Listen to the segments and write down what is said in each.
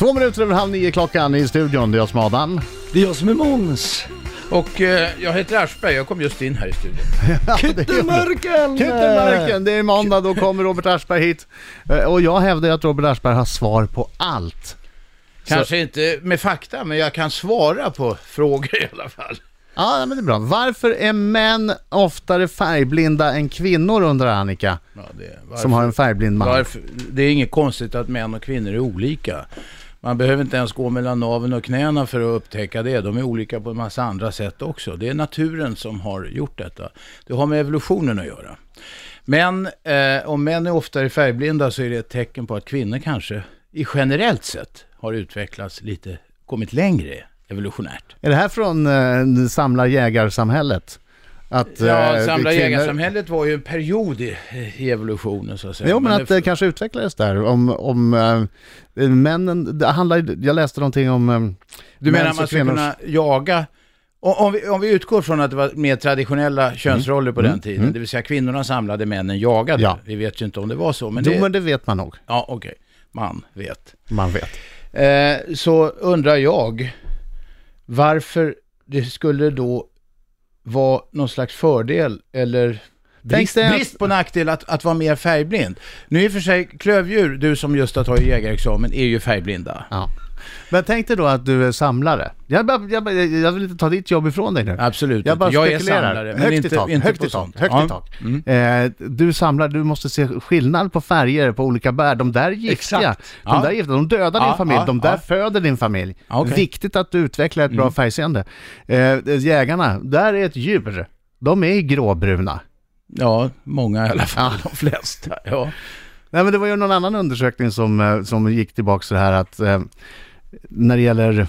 Två minuter över halv nio klockan i studion. Det är jag som är Adam. Det är jag som är Måns. Och eh, jag heter Aschberg, jag kom just in här i studion. Kyttemörken! Kyttemörken, det är måndag, då kommer Robert Aschberg hit. Eh, Och jag hävdar att Robert Aschberg har svar på allt. Kanske inte med fakta, men jag kan svara på frågor i alla fall. Ja, men det är bra. Varför är män oftare färgblinda än kvinnor undrar Annika, Ja, det, varför, som har en färgblind man. varför, det är inget konstigt att män och kvinnor är olika. Man behöver inte ens gå mellan naveln och knäna för att upptäcka det. De är olika på en massa andra sätt också. Det är naturen som har gjort detta. Det har med evolutionen att göra. Men eh, om män är oftare färgblinda så är det ett tecken på att kvinnor kanske i generellt sett har utvecklats lite, kommit längre evolutionärt. Är det här från eh, samlar-jägarsamhället? Att, Ja, eh, samla jägarsamhället var ju en period i, i evolutionen så att säga. Jo, men att det- det kanske utvecklades där. Om, om eh, männen, det handlar, jag läste någonting om... Eh, Du menar att man skulle kunna jaga om, vi, om vi utgår från att det var mer traditionella könsroller på den tiden, det vill säga kvinnorna samlade, männen jagade. Ja. Vi vet ju inte om det var så, men jo, det, men det vet man nog. ja okej, man vet. Man vet. Eh, så undrar jag varför det skulle då vara någon slags fördel eller brist, brist på nackdel att, att vara mer färgblind. Nu i och för sig, klövdjur, du som just har tagit jägarexamen, är ju färgblinda. Ja. Men tänk dig då att du är samlare. Jag, bara, jag, bara, jag vill inte ta ditt jobb ifrån dig nu. Absolut Jag bara inte. Jag är spekulerar. samlare, men högt inte, i tak, inte högt på i tak, sånt. högt Ja. i tak. Mm. Eh, du samlar, du måste se skillnad på färger på olika bär. De där är giftiga. Exakt. De Ja. där är giftiga. De dödar din Ja, familj. ja, De där ja. föder din familj. Ja, okej. Mm. Viktigt att du utvecklar ett bra färgseende. Eh, jägarna, där är ett djur. De är gråbruna. Ja, många i alla fall. De flesta. Ja. Nej men det var ju någon annan undersökning som, eh, som gick tillbaka så här att eh, när det gäller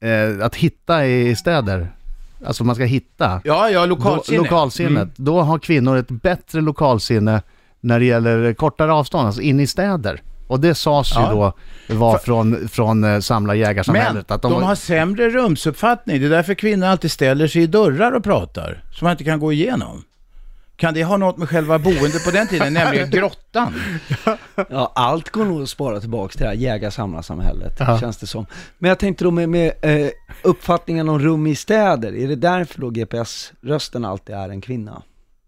eh, att hitta i städer, alltså man ska hitta Ja, ja, då, lokalsinne. lokalsinnet, Mm. då har kvinnor ett bättre lokalsinne när det gäller kortare avstånd, alltså in i städer. Och det sades Ja. ju då var från, från eh, samla Men jägarsamhället. de, att de, har sämre rumsuppfattning. Det är därför kvinnor alltid ställer sig i dörrar och pratar, som man inte kan gå igenom. Kan det ha något med själva boendet på den tiden, nämligen grottan? Ja, allt går nog att spara tillbaka till det här jägar-samlarsamhället, Ja. känns det som. Men jag tänkte då med, med eh, uppfattningen om rum i städer, är det därför då GPS-rösten alltid är en kvinna?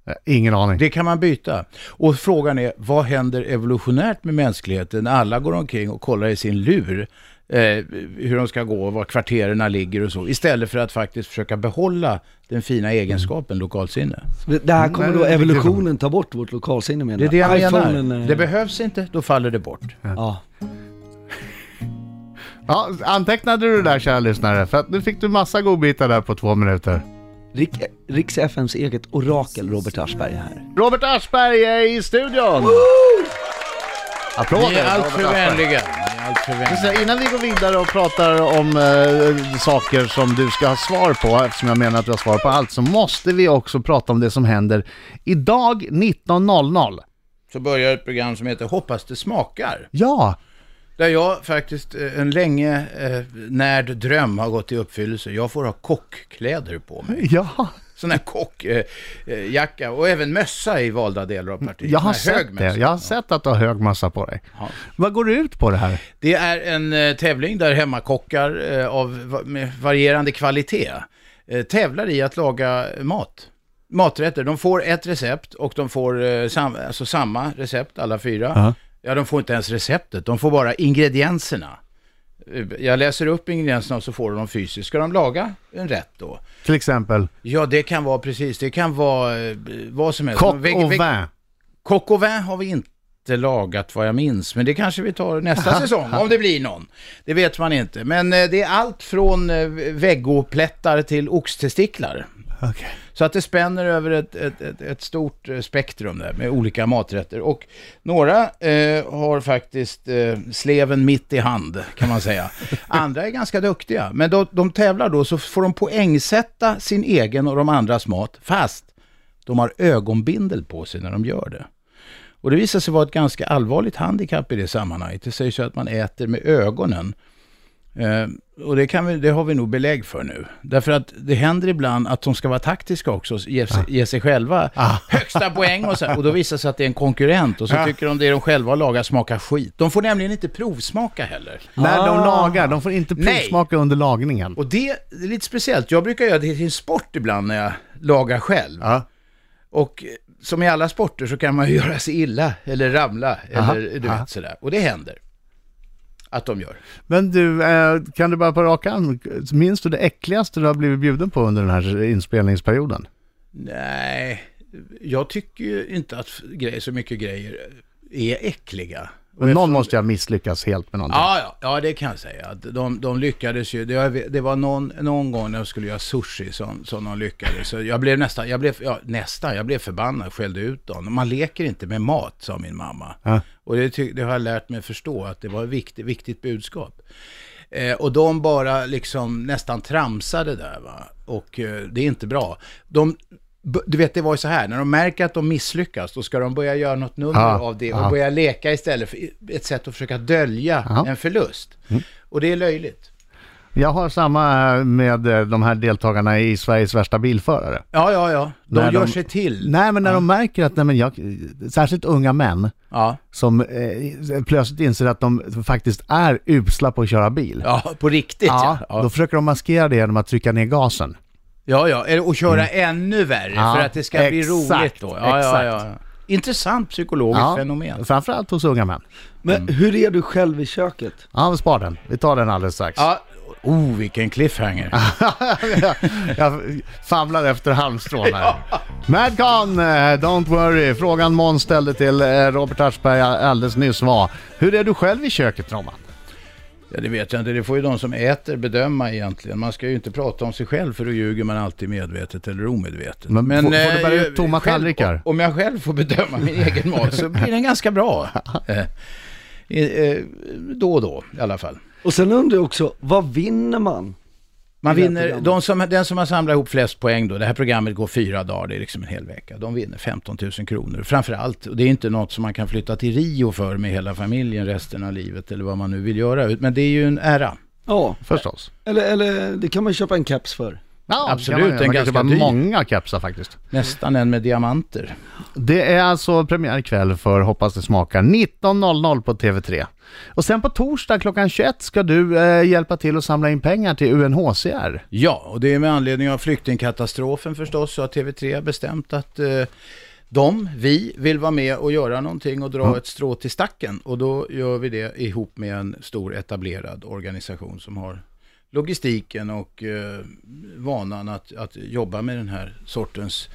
Eh, Ingen aning. Det kan man byta. Och frågan är, vad händer evolutionärt med mänskligheten när alla går omkring och kollar i sin lur eh, hur de ska gå, var kvartererna ligger och så, istället för att faktiskt försöka behålla den fina egenskapen lokalsinne. Det- här kommer Nej, då är evolutionen ta bort vårt lokalsinne menar Det är det jag menar. eh, Det behövs inte, då faller det bort. Ja. Ja, antecknade du det där kära lyssnare? För att nu fick du massa godbitar där på två minuter. Rik, Riks FMs eget orakel Robert Aschberg är här. Robert Aschberg är i studion! Applåder! Ni är allt för Robert Aschberg. vänliga. Allt för Så Innan vi går vidare och pratar om eh, saker som du ska ha svar på, eftersom jag menar att du har svar på allt, så måste vi också prata om det som händer idag 19.00. Så börjar ett program som heter Hoppas det smakar. Ja, Där jag faktiskt eh, en länge eh, närd dröm har gått i uppfyllelse. Jag får ha kockkläder på mig. ja, Sån här kockjacka eh, eh, och även mössa i valda delar av partiet. jag har sett det. mössa. Jag har sett att du har hög massa på dig. Ja. Vad går det ut på det här? Det är en eh, tävling där hemmakockar eh, av, med varierande kvalitet tävlar i att laga mat. Maträtter. De får ett recept och de får sam, alltså samma recept alla fyra. Ja. Ja, de får inte ens receptet. De får bara ingredienserna. Jag läser upp ingredienserna och så får de dem fysiskt. Ska de laga en rätt då? Till exempel Ja, det kan vara precis. Det kan vara eh, vad som helst. coq au vin. Coq au vin har vi inte lagat vad jag minns, men det kanske vi tar nästa säsong, om det blir någon. Det vet man inte. Men eh, det är allt från eh, vegoplättar till oxtestiklar. Okej. Så att det spänner över ett, ett, ett, ett stort eh, spektrum där med olika maträtter. Och några eh, har faktiskt eh, sleven mitt i hand, kan man säga. Andra är ganska duktiga, men då, de tävlar då så får de poängsätta sin egen och de andras mat, fast de har ögonbindel på sig när de gör det. Och det visar sig vara ett ganska allvarligt handikapp i det sammanhanget. Det sägs ju att man äter med ögonen. Och det, kan vi, det har vi nog belägg för nu. Därför att det händer ibland att de ska vara taktiska också, ge, sig- ge sig själva Ah. högsta poäng och så. Och då visar det sig att det är en konkurrent och så Ja. tycker de det de själva har lagat smakar skit. De får nämligen inte provsmaka heller. När de Ah. lagar, de får inte Nej. provsmaka under lagningen. Och det, är lite speciellt. Jag brukar göra det till en sport ibland när jag lagar själv. Ja. Och som i alla sporter så kan man ju göra sig illa eller ramla eller du vet sådär. Och det händer att de gör. Men du, eh, kan du bara på rak arm, minns du det äckligaste du har blivit bjuden på under den här inspelningsperioden? Nej, jag tycker ju inte att grejer, så mycket grejer är äckliga. Och Men någon måste ju ha misslyckats helt med någonting. Ja, ja, ja, det kan jag säga. De, de lyckades ju. Det var, det var någon, någon gång när jag skulle göra sushi som, som de lyckades. Så jag blev nästan, jag blev, ja, nästan, jag blev förbannad, skällde ut dem. Man leker inte med mat, sa min mamma. Ja. Och det, det har jag lärt mig förstå, att det var ett viktigt, viktigt budskap. Eh, och de bara liksom nästan tramsade där va. Och eh, det är inte bra. De, du vet, det var ju så här, när de märker att de misslyckas, då ska de börja göra något nummer Ja, av det och ja. börja leka istället för ett sätt att försöka dölja Ja. en förlust. Och det är löjligt. Jag har samma med eh, de här deltagarna i Sveriges värsta bilförare. Ja, ja, ja. De När gör de- sig till. Nej, men när de märker att, nej, men jag, särskilt unga män, Ja. som eh, plötsligt inser att de faktiskt är usla på att köra bil. ja, på riktigt ja. Ja, Ja, då försöker de maskera det genom att trycka ner gasen. Ja, ja. Och köra ännu värre Mm. Ja, för att det ska bli exakt, roligt då. Ja, ja, exakt. ja. Intressant psykologiskt fenomen. framförallt hos unga män. Men hur är du själv i köket? Ja, men spar den. Vi tar den alldeles strax. Ja, oh vilken cliffhanger. jag, jag famlar efter halmstrån här. Madcon, eh, don't worry. Frågan Måns ställde till eh, Robert Aschberg alldeles nyss var, hur är du själv i köket Roman? Ja, det vet jag inte. Det får ju de som äter bedöma egentligen. Man ska ju inte prata om sig själv för då ljuger man alltid medvetet eller omedvetet. Men får- får du eh, bära ut tomma tallrikar? Om jag själv får bedöma min egen mat så blir den ganska bra. Eh, eh, då och då i alla fall. Och sen undrar jag också, vad vinner man? Man vinner, de som, den som har samlat ihop flest poäng då, det här programmet går fyra dagar, det är liksom en hel vecka, de vinner 15 000 kronor. Framförallt, och det är inte något som man kan flytta till Rio för med hela familjen resten av livet eller vad man nu vill göra, men det är ju en ära. Ja, Förstås. eller, eller det kan man köpa en keps för. Ja, Absolut, man, en man kan ganska dyr. många kepsar faktiskt. Nästan en med diamanter. Det är alltså premiärkväll för Hoppas det smakar 19.00 på TV3. Och sen på torsdag klockan 21 ska du eh, hjälpa till att samla in pengar till UNHCR. Ja, och det är med anledning av flyktingkatastrofen förstås så har TV3 bestämt att eh, de, vi, vill vara med och göra någonting och dra ett strå till stacken. Och då gör vi det ihop med en stor etablerad organisation som har logistiken och eh, vanan att, att jobba med den här sortens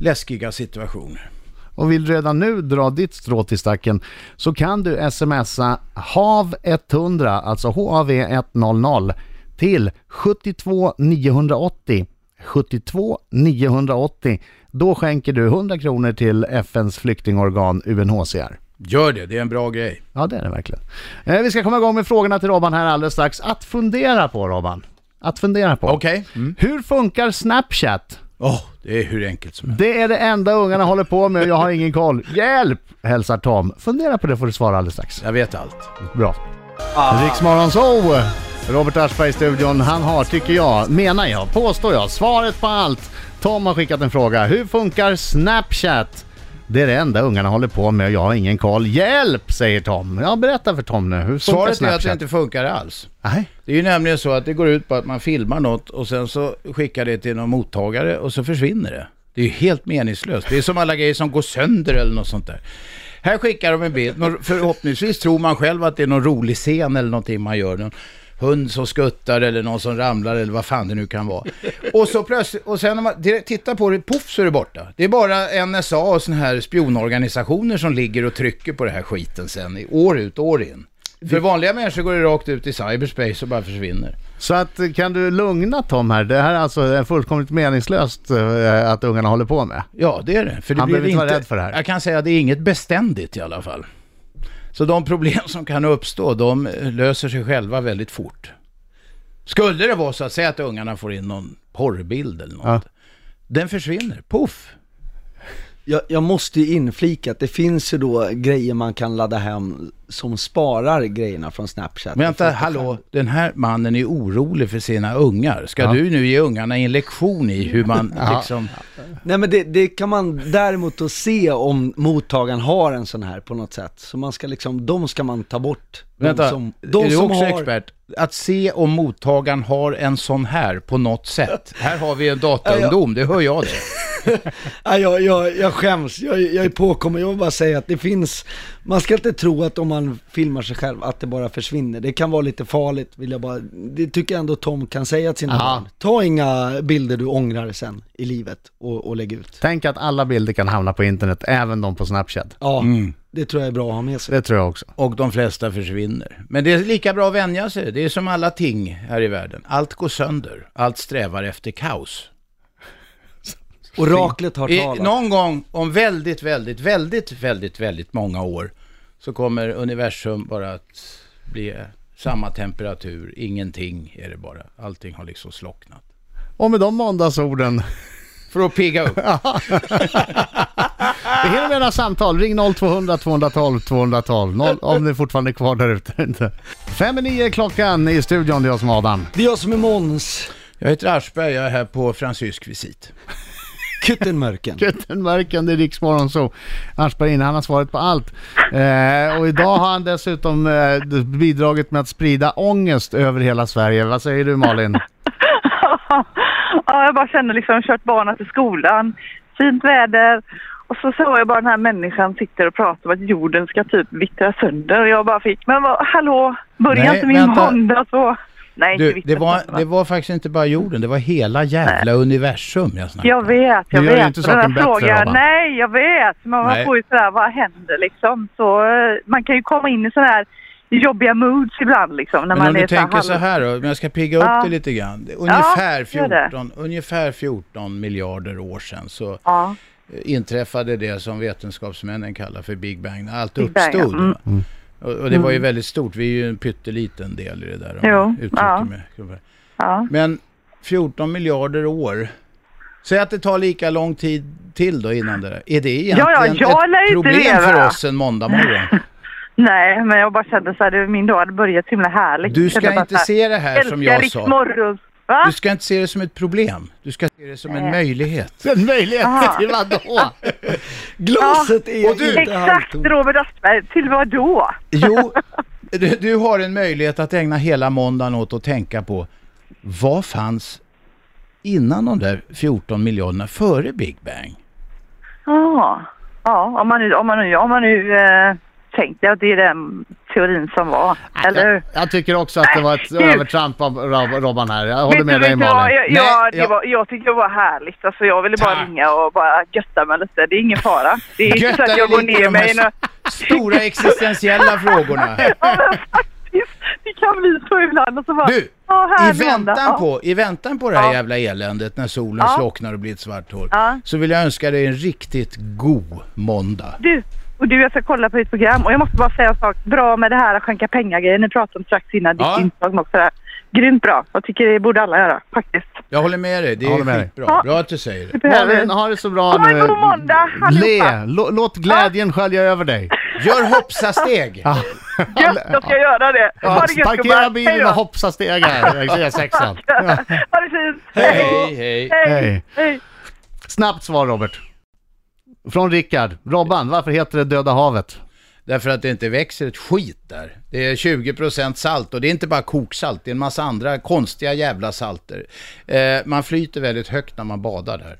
läskiga situationer. Och vill du redan nu dra ditt strå till stacken så kan du smsa HAV100, alltså HAV100 till 72 980. 72 980. Då skänker du 100 kronor till FNs flyktingorgan UNHCR. Gör det, det är en bra grej. Ja, det är det verkligen. Eh, vi ska komma igång med frågorna till Robban här alldeles strax. Att fundera på Robban. Att fundera på. Okej. Mm. Hur funkar Snapchat? Åh, det är hur enkelt som helst. Det är det enda ungarna håller på med och jag har ingen koll. Hjälp! Hälsar Tom. Fundera på det får du svara alldeles strax. Jag vet allt. Bra. Riksmorgon så. Robert Aschberg i studion. Han har, tycker jag, menar jag, påstår jag, svaret på allt. Tom har skickat en fråga. Hur funkar Snapchat? Det är det enda ungarna håller på med och jag har ingen koll. Hjälp, säger Tom. Ja, berätta för Tom nu. Hur funkar Svaret är Snapchat? att det inte funkar alls. Nej. Det är ju nämligen så att det går ut på att man filmar något och sen så skickar det till någon mottagare och så försvinner det. Det är ju helt meningslöst. Det är som alla grejer som går sönder eller något sånt där. Här skickar de en bild. Förhoppningsvis tror man själv att det är någon rolig scen eller någonting man gör. Hund som skuttar eller någon som ramlar eller vad fan det nu kan vara. Och så plötsligt, och sen när man tittar på det, poff så är det borta. Det är bara NSA och sådana här spionorganisationer som ligger och trycker på det här skiten sen i år ut och år in. För vanliga människor går det rakt ut i cyberspace och bara försvinner. Så att, kan du lugna Tom här? Det här är alltså fullkomligt meningslöst eh, att ungarna håller på med. Ja, det är det. För det Han blir behöver inte vara rädd för det här. Jag kan säga att det är inget beständigt i alla fall. Så de problem som kan uppstå, de löser sig själva väldigt fort. Skulle det vara så att säga att ungarna får in någon porrbild eller något. Ja. Den försvinner, poff. Jag, jag måste ju inflika att det finns ju då grejer man kan ladda hem som sparar grejerna från Snapchat. Vänta, Det får hallå, den här mannen är orolig för sina ungar. Ska Ja. du nu ge ungarna en lektion i hur man Ja. liksom... Nej men det, det kan man däremot då se om mottagaren har en sån här på något sätt. Så man ska liksom, de ska man ta bort. De Vänta, som, de är du som också har, expert? Att se om mottagaren har en sån här på något sätt. Här har vi en dataungdom, det hör jag det. Nej, jag, jag, jag skäms, jag, jag är påkommen. Jag vill bara säga att det finns, man ska inte tro att om man filmar sig själv att det bara försvinner. Det kan vara lite farligt, vill jag bara, det tycker jag ändå Tom kan säga till sina Ja. barn. Ta inga bilder du ångrar sen i livet och, och lägg ut. Tänk att alla bilder kan hamna på internet, även de på Snapchat. Ja, Mm. Det tror jag är bra att ha med sig. Det tror jag också. Och de flesta försvinner. Men det är lika bra att vänja sig. Det är som alla ting här i världen. Allt går sönder. Allt strävar efter kaos. Oraklet har I, talat. någon gång om väldigt, väldigt, väldigt, väldigt, väldigt många år så kommer universum bara att bli samma temperatur. Ingenting är det bara. Allting har liksom slocknat. Och med de måndagsorden. För att pigga upp. Vi hinner med några samtal. Ring 0200 212 212. Noll, om ni fortfarande är kvar där ute. Fem i nio är klockan i studion. Det är jag som är Adam. Det är jag som är Måns Jag heter Aschberg, jag är här på fransysk visit. Kyttenmörken. Köttenmärken, det är Riksmorgon så. Aschberg inne, han har svarat på allt. Eh, och idag har han dessutom eh, bidragit med att sprida ångest över hela Sverige. Vad säger du Malin? ja, jag bara kände liksom, kört barnen till skolan, fint väder och så såg jag bara den här människan sitter och pratar om att jorden ska typ vittra sönder och jag bara fick, men vad, hallå, börjar Nej, inte min vänta. måndag så? Nej, Du, det var, sönder, det var faktiskt inte bara jorden, det var hela jävla universum jag snackade Jag vet, jag vet. inte saken bättre, frågan. Nej, jag vet. Men man Nej. får ju sådär, vad händer liksom? Så eh, man kan ju komma in i sådana här jobbiga moods ibland liksom. När Men man om du tänker så här då, om jag ska pigga upp Ja. det lite grann. Ungefär, det. 14, ungefär 14 miljarder år sedan så Ja, inträffade det som vetenskapsmännen kallar för Big Bang, när allt Big Bang, ja. uppstod. Mm. va? Och, och det var ju väldigt stort, vi är ju en pytteliten del i det där. om Jo, jag ja. ja. Men 14 miljarder år, säg att det tar lika lång tid till då innan det där. Är det egentligen Ja, ja, jag ett problem leva. för oss en måndag morgon? Nej, men jag bara kände så här, det- min dag hade börjat himla härligt. Du Jag ska inte här, se det här som jag Riks sa. Morgon. Va? Du ska inte se det som ett problem. Du ska se det som en möjlighet. En möjlighet Aha. till vadå? Glaset är Och du- inte Exakt halvtomt. Robert Aschberg, till vad då? Jo, du, du har en möjlighet att ägna hela måndagen åt att tänka på vad fanns innan de där 14 miljarderna före Big Bang? Ja, ja om man nu, om man nu, om man nu eh, tänkte att det är den teorin som var. Eller hur? Jag, jag tycker också att det var ett Nej, övertramp av Rob- Robban här. Jag håller med dig? Malin. Jag, Nej, jag, det jag- var, jag tycker det var härligt. Alltså, jag ville bara Tack. ringa och bara götta mig lite. Det är ingen fara. Det är inte så att jag går ner mig i några... Stora existentiella frågorna. Ja. Det kan bli så ibland. Och så bara, Du, I väntan, på, I väntan på det här Ja. jävla eländet när solen Ja. slocknar och blir ett svart hål Ja. så vill jag önska dig en riktigt god måndag. Du, och du, jag ska kolla på ditt program och jag måste bara säga en sak. Bra med det här att skänka pengar-grejen. Ni pratade om strax innan ditt Ja. inslag också. Där. Grymt bra. Jag tycker det borde alla göra, faktiskt. Jag håller med dig, det är med skitbra. Ja. Bra att du säger det. Malin, ha det så bra Ha en nu. god måndag, Le, låt glädjen skölja över dig. Gör hoppsasteg! Ja. Gött, jag ska göra det. Ha det gött Parkera bilen och hoppsa-stegar. E6. Ha det fint. Hej, hej. Hej. Hej. Hej. Snabbt svar Robert. Från Rickard. Robban, varför heter det Döda havet? Därför att det inte växer ett skit där. Det är 20% salt och det är inte bara koksalt, det är en massa andra konstiga jävla salter. Eh, man flyter väldigt högt när man badar där.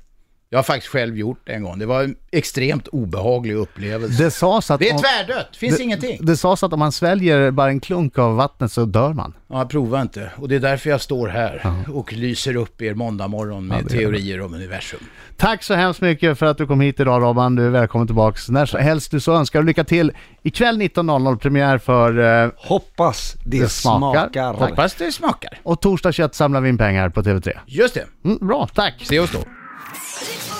Jag har faktiskt själv gjort det en gång. Det var en extremt obehaglig upplevelse. Det sades att Det är om, tvärdött, finns det, ingenting. det sades att om man sväljer bara en klunk av vattnet så dör man. Ja, prova inte. Och det är därför jag står här och lyser upp er måndag morgon med är teorier om universum. Tack så hemskt mycket för att du kom hit idag Robban. Du är välkommen tillbaks när så helst du så önskar. Lycka till. Ikväll 19.00 premiär för... Eh, Hoppas det, Det smakar. smakar. Hoppas det smakar. och torsdag 21 samlar vi in pengar på TV3. Just det. Mm, bra, tack! Se oss då. Dit